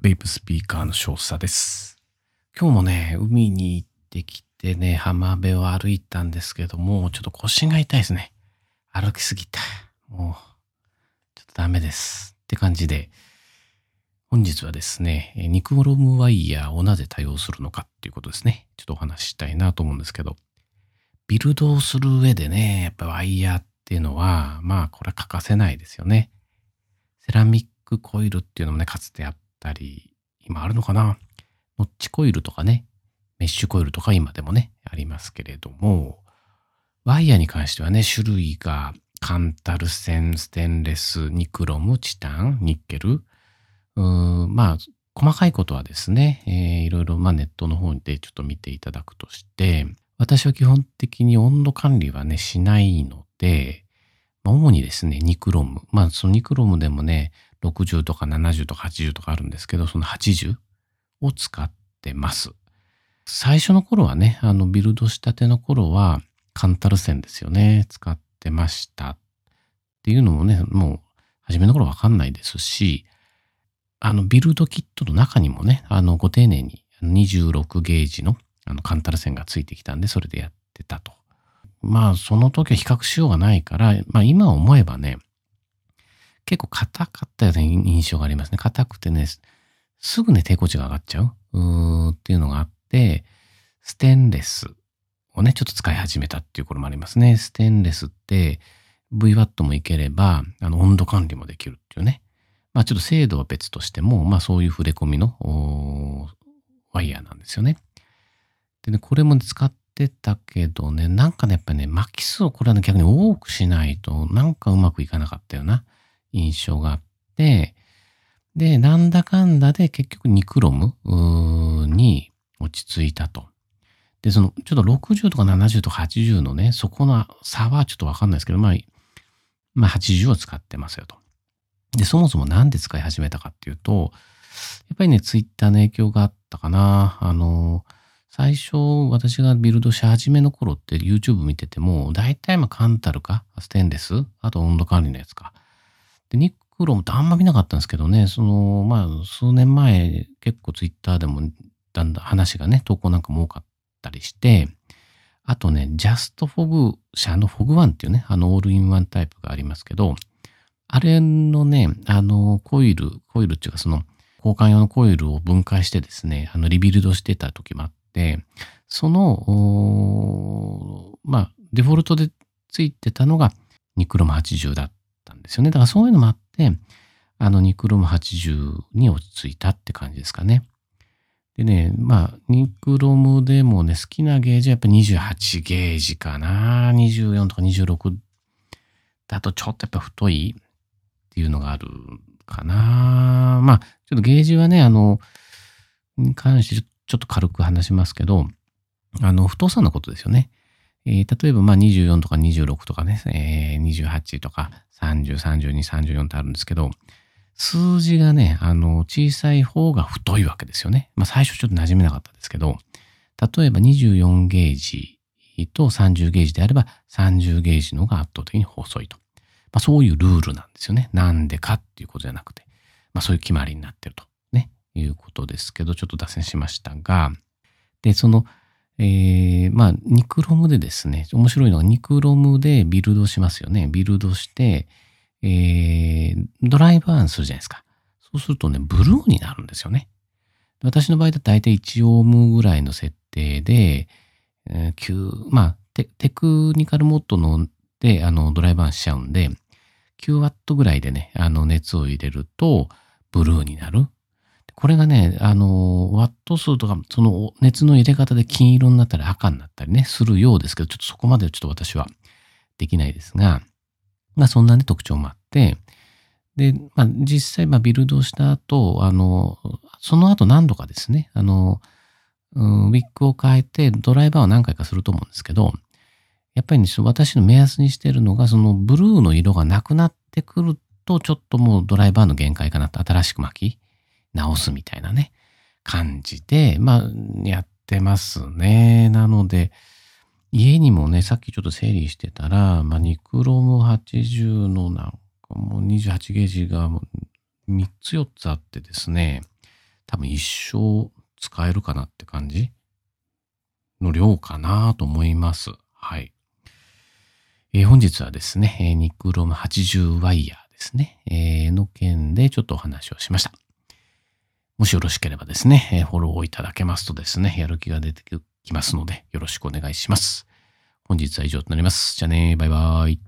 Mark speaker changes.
Speaker 1: ベイプスピーカーの少佐です。今日もね、海に行ってきてね、浜辺を歩いたんですけども、ちょっと腰が痛いですね。歩きすぎた。もう、ちょっとダメです。って感じで、本日はですね、ニクロムワイヤーをなぜ多用するのかっていうことですね。ちょっとお話ししたいなと思うんですけど、ビルドをする上でね、やっぱワイヤーっていうのは、まあこれは欠かせないですよね。セラミックコイルっていうのもね、かつてあってたり、今あるのかな？ノッチコイルとかね、メッシュコイルとか今でもね、ありますけれども、ワイヤーに関してはね、種類がカンタルセン、ステンレス、ニクロム、チタン、ニッケル。うーんまあ、細かいことはですね、えー、いろいろまあネットの方でちょっと見ていただくとして、私は基本的に温度管理はね、しないので、まあ主にですね、ニクロム。まあ、そのニクロムでもね、60とか70とか80とかあるんですけど、その80を使ってます。最初の頃はね、あの、ビルドしたての頃は、カンタル線ですよね、使ってましたっていうのもね、もう、初めの頃わかんないですし、あの、ビルドキットの中にもね、あの、ご丁寧に26ゲージのあのカンタル線がついてきたんで、それでやってたと。まあ、その時は比較しようがないから、まあ今思えばね、結構硬かったような印象がありますね。硬くてね、すぐね、抵抗値が上がっちゃう？うっていうのがあって、ステンレスをね、ちょっと使い始めたっていう頃もありますね。ステンレスって VW もいければ、あの、温度管理もできるっていうね。まあちょっと精度は別としても、まあそういう触れ込みのワイヤーなんですよね。でね、これも使ってたけどね、なんかね、やっぱね、巻き数をこれはね、逆に多くしないと、なんかうまくいかなかったよな。印象があって、で、なんだかんだで結局ニクロムに落ち着いたと。で、その、ちょっと60とか70とか80のね、そこの差はちょっとわかんないですけど、まあ、まあ80を使ってますよと。で、そもそもなんで使い始めたかっていうと、やっぱりね、ツイッターの影響があったかな。あの、最初私がビルドし始めの頃って YouTube 見てても、大体まあカンタルか、ステンレス、あと温度管理のやつか。で、ニクロムってあんま見なかったんですけどね、その、まあ、数年前、結構ツイッターでもだんだん話がね、投稿なんかも多かったりして、あとね、ジャストフォグ社のフォグワンっていうね、あのオールインワンタイプがありますけど、あれのね、あの、コイル、コイルっていうかその、交換用のコイルを分解してですね、あの、リビルドしてた時もあって、その、まあ、デフォルトでついてたのがニクロム80だっったんですよね。だからそういうのもあって、あのニクロム80に落ち着いたって感じですかね。でね、まあ、ニクロムでもね、好きなゲージはやっぱ28ゲージかな。24とか26だとちょっとやっぱ太いっていうのがあるかな。まあ、ちょっとゲージはね、あの、に関してちょっと軽く話しますけど、あの、太さのことですよね。えー、例えばまあ24とか26とかね、えー、28とか30、32、34ってあるんですけど、数字がね、あの、小さい方が太いわけですよね。まあ最初ちょっと馴染めなかったですけど、例えば24ゲージと30ゲージであれば30ゲージの方が圧倒的に細いと。まあそういうルールなんですよね。なんでかっていうことじゃなくて、まあそういう決まりになってるとね、いうことですけど、ちょっと脱線しましたが、で、その、えー、まあ、ニクロムでですね、面白いのがニクロムでビルドしますよね。ビルドして、えー、ドライバーンするじゃないですか。そうするとね、ブルーになるんですよね。私の場合だと大体1オームぐらいの設定で、えー、まあテ、テクニカルモッドのであのドライバーンしちゃうんで、9ワットぐらいでね、あの熱を入れるとブルーになる。これがね、あの、ワット数とか、その熱の入れ方で金色になったり赤になったりね、するようですけど、ちょっとそこまでちょっと私はできないですが、まあそんなね、特徴もあって、で、まあ実際、まあビルドした後、あの、その後何度かですね、あの、うん、ウィッグを変えてドライバーを何回かすると思うんですけど、やっぱりね、私の目安にしてるのが、そのブルーの色がなくなってくると、ちょっともうドライバーの限界かなと、新しく巻き直すみたいなね、感じで、まあ、やってますね。なので、家にもね、さっきちょっと整理してたら、まあ、ニクロム80のなんかもう28ゲージが3つ4つあってですね、多分一生使えるかなって感じの量かなと思います。はい。えー、本日はですね、ニクロム80ワイヤーですね、えー、の件でちょっとお話をしました。もしよろしければですね、えフォローをいただけますとですね、やる気が出てきますので、よろしくお願いします。本日は以上となります。じゃあね、バイバーイ。